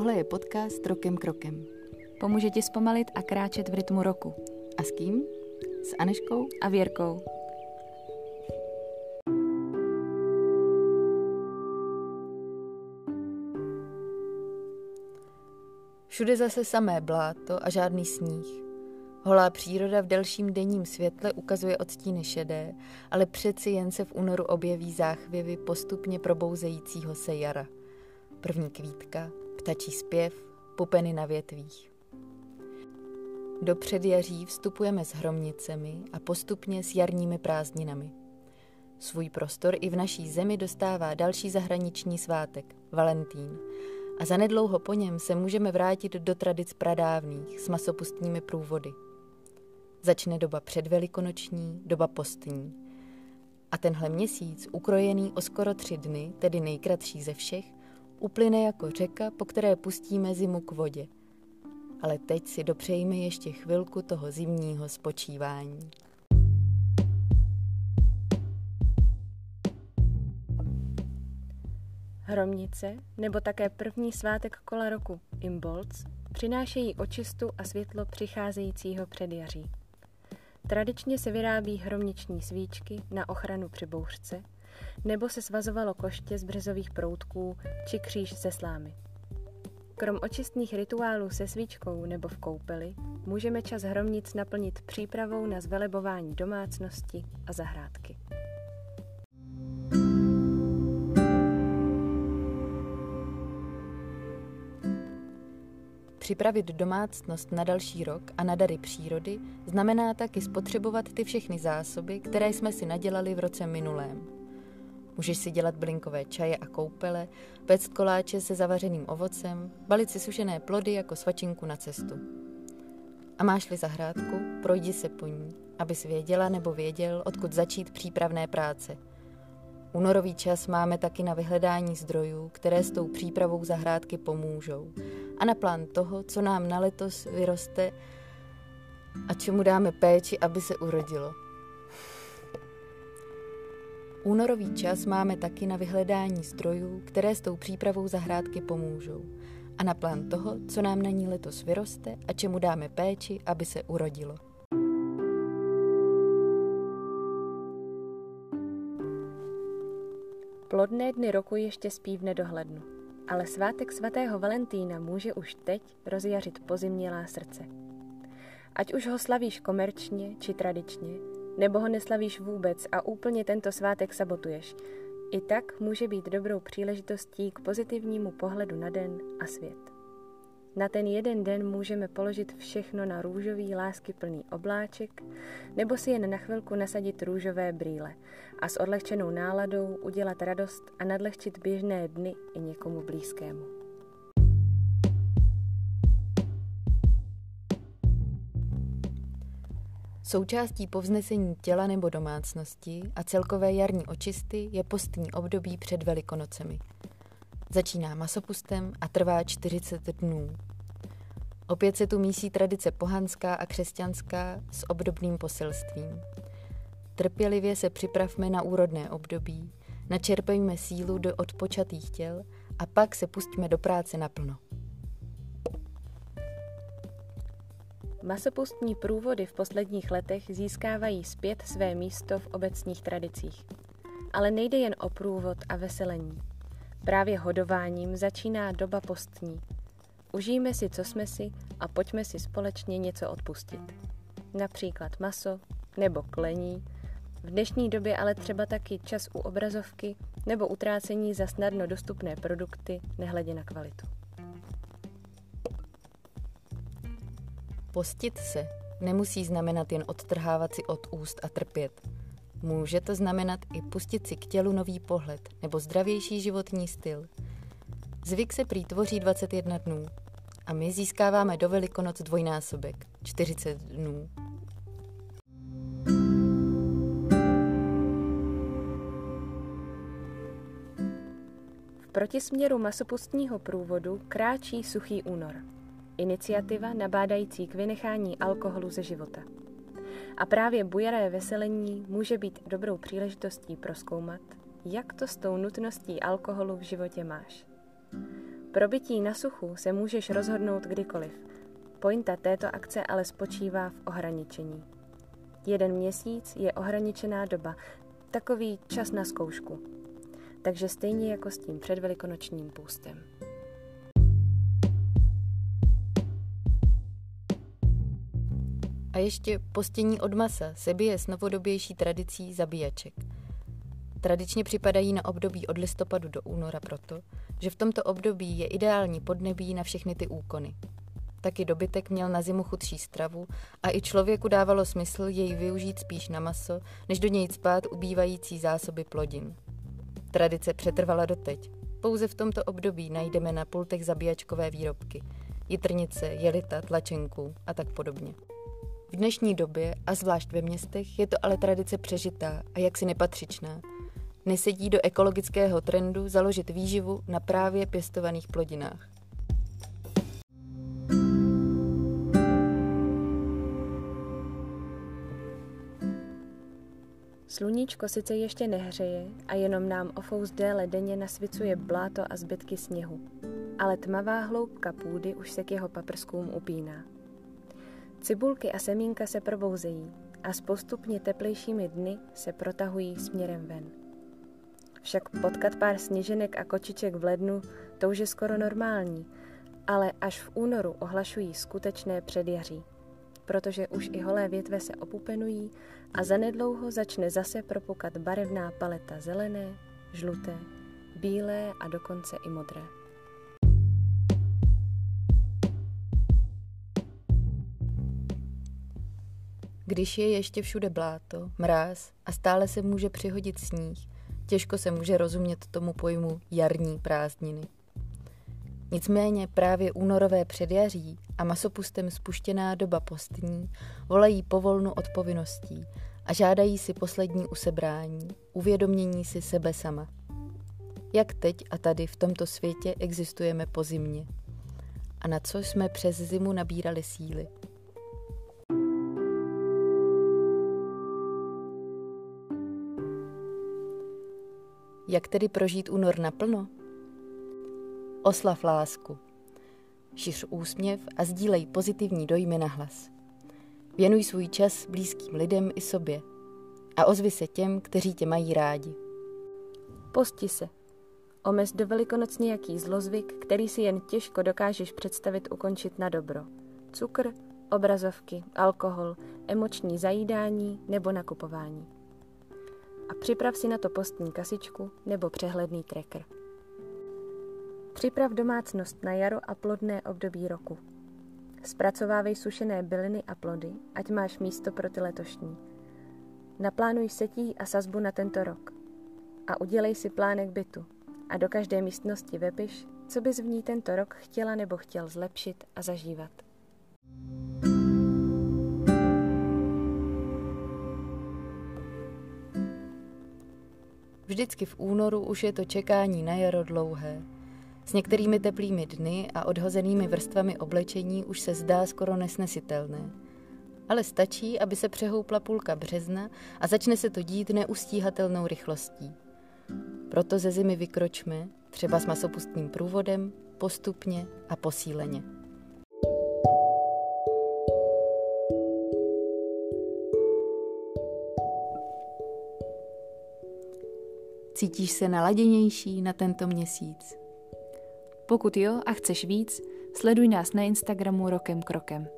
Tohle je podcast Rokem krokem. Pomůže ti zpomalit a kráčet v rytmu roku. A s kým? S Aneškou a Věrkou. Všude zase samé bláto a žádný sníh. Holá příroda v delším denním světle ukazuje odstíny šedé, ale přeci jen se v únoru objeví záchvěvy postupně probouzejícího se jara. První kvítka, ptačí zpěv, pupeny na větvích. Do předjaří vstupujeme s hromnicemi a postupně s jarními prázdninami. Svůj prostor i v naší zemi dostává další zahraniční svátek, Valentín, a zanedlouho po něm se můžeme vrátit do tradic pradávných s masopustními průvody. Začne doba předvelikonoční, doba postní. A tenhle měsíc, ukrojený o skoro tři dny, tedy nejkratší ze všech, uplyne jako řeka, po které pustíme zimu k vodě. Ale teď si dopřejme ještě chvilku toho zimního spočívání. Hromnice, nebo také první svátek kola roku, Imbolc, přinášejí očistu a světlo přicházejícího předjaří. Tradičně se vyrábí hromniční svíčky na ochranu při bouřce, nebo se svazovalo koště z březových proutků či kříž ze slámy. Krom očistných rituálů se svíčkou nebo v koupeli, můžeme čas hromnic naplnit přípravou na zvelebování domácnosti a zahrádky. Připravit domácnost na další rok a na dary přírody znamená taky spotřebovat ty všechny zásoby, které jsme si nadělali v roce minulém. Můžeš si dělat blinkové čaje a koupele, péct koláče se zavařeným ovocem, balit si sušené plody jako svačinku na cestu. A máš-li zahrádku, projdi se po ní, abys věděla nebo věděl, odkud začít přípravné práce. Únorový čas máme taky na vyhledání zdrojů, které s tou přípravou zahrádky pomůžou a na plán toho, co nám na letos vyroste a čemu dáme péči, aby se urodilo. Únorový čas máme taky na vyhledání zdrojů, které s tou přípravou zahrádky pomůžou a na plán toho, co nám na ní letos vyroste a čemu dáme péči, aby se urodilo. Plodné dny roku ještě spí v nedohlednu, ale svátek svatého Valentína může už teď rozjařit pozimnělá srdce. Ať už ho slavíš komerčně či tradičně, nebo ho neslavíš vůbec a úplně tento svátek sabotuješ, i tak může být dobrou příležitostí k pozitivnímu pohledu na den a svět. Na ten jeden den můžeme položit všechno na růžový láskyplný obláček nebo si jen na chvilku nasadit růžové brýle a s odlehčenou náladou udělat radost a nadlehčit běžné dny i někomu blízkému. Součástí povznesení těla nebo domácnosti a celkové jarní očisty je postní období před Velikonocemi – Začíná masopustem a trvá 40 dnů. Opět se tu mísí tradice pohanská a křesťanská s obdobným poselstvím. Trpělivě se připravme na úrodné období, načerpejme sílu do odpočatých těl a pak se pustíme do práce naplno. Masopustní průvody v posledních letech získávají zpět své místo v obecních tradicích. Ale nejde jen o průvod a veselení. Právě hodováním začíná doba postní. Užijme si, co jsme si a pojďme si společně něco odpustit. Například maso nebo klení, v dnešní době ale třeba taky čas u obrazovky nebo utrácení za snadno dostupné produkty, nehledě na kvalitu. Postit se nemusí znamenat jen odtrhávat si od úst a trpět – Může to znamenat i pustit si k tělu nový pohled nebo zdravější životní styl. Zvyk se prý tvoří 21 dnů a my získáváme do Velikonoc dvojnásobek, 40 dnů. V protisměru masopustního průvodu kráčí suchý únor. Iniciativa nabádající k vynechání alkoholu ze života. A právě bujaré veselení může být dobrou příležitostí proskoumat, jak to s tou nutností alkoholu v životě máš. Pro bytí na suchu se můžeš rozhodnout kdykoliv. Pointa této akce ale spočívá v ohraničení. Jeden měsíc je ohraničená doba, takový čas na zkoušku. Takže stejně jako s tím předvelikonočním půstem. Ještě postění od masa se bije s novodobější tradicí zabíjaček. Tradičně připadají na období od listopadu do února proto, že v tomto období je ideální podnebí na všechny ty úkony. Taky dobytek měl na zimu chudší stravu a i člověku dávalo smysl jej využít spíš na maso, než do něj spát ubývající zásoby plodin. Tradice přetrvala doteď. Pouze v tomto období najdeme na pultech zabíjačkové výrobky. Jitrnice, jelita, tlačenku a tak podobně. V dnešní době, a zvlášť ve městech, je to ale tradice přežitá a jaksi nepatřičná. Nesedí do ekologického trendu založit výživu na právě pěstovaných plodinách. Sluníčko sice ještě nehřeje a jenom nám o fous déle denně nasvicuje bláto a zbytky sněhu, ale tmavá hloubka půdy už se k jeho paprskům upíná. Cibulky a semínka se probouzejí a s postupně teplejšími dny se protahují směrem ven. Však potkat pár sněženek a kočiček v lednu, to už je skoro normální, ale až v únoru ohlašují skutečné předjaří, protože už i holé větve se opupenují a zanedlouho začne zase propukat barevná paleta zelené, žluté, bílé a dokonce i modré. Když je ještě všude bláto, mráz a stále se může přihodit sníh, těžko se může rozumět tomu pojmu jarní prázdniny. Nicméně právě únorové předjaří a masopustem spuštěná doba postní volají povolnu od povinností a žádají si poslední usebrání, uvědomění si sebe sama. Jak teď a tady v tomto světě existujeme po zimě? A na co jsme přes zimu nabírali síly? Jak tedy prožít únor naplno? Oslav lásku. Šiř úsměv a sdílej pozitivní dojmy na hlas. Věnuj svůj čas blízkým lidem i sobě a ozvi se těm, kteří tě mají rádi. Posti se. Omez do velikonoc nějaký zlozvyk, který si jen těžko dokážeš představit ukončit na dobro. Cukr, obrazovky, alkohol, emoční zajídání nebo nakupování a připrav si na to postní kasičku nebo přehledný tracker. Připrav domácnost na jaro a plodné období roku. Zpracovávej sušené byliny a plody, ať máš místo pro ty letošní. Naplánuj setí a sazbu na tento rok. A udělej si plánek bytu. A do každé místnosti vepiš, co bys v ní tento rok chtěla nebo chtěl zlepšit a zažívat. Vždycky v únoru už je to čekání na jaro dlouhé. S některými teplými dny a odhozenými vrstvami oblečení už se zdá skoro nesnesitelné. Ale stačí, aby se přehoupla půlka března a začne se to dít neustíhatelnou rychlostí. Proto ze zimy vykročme, třeba s masopustním průvodem, postupně a posíleně. Cítíš se naladěnější na tento měsíc? Pokud jo a chceš víc, sleduj nás na Instagramu Rokem Krokem.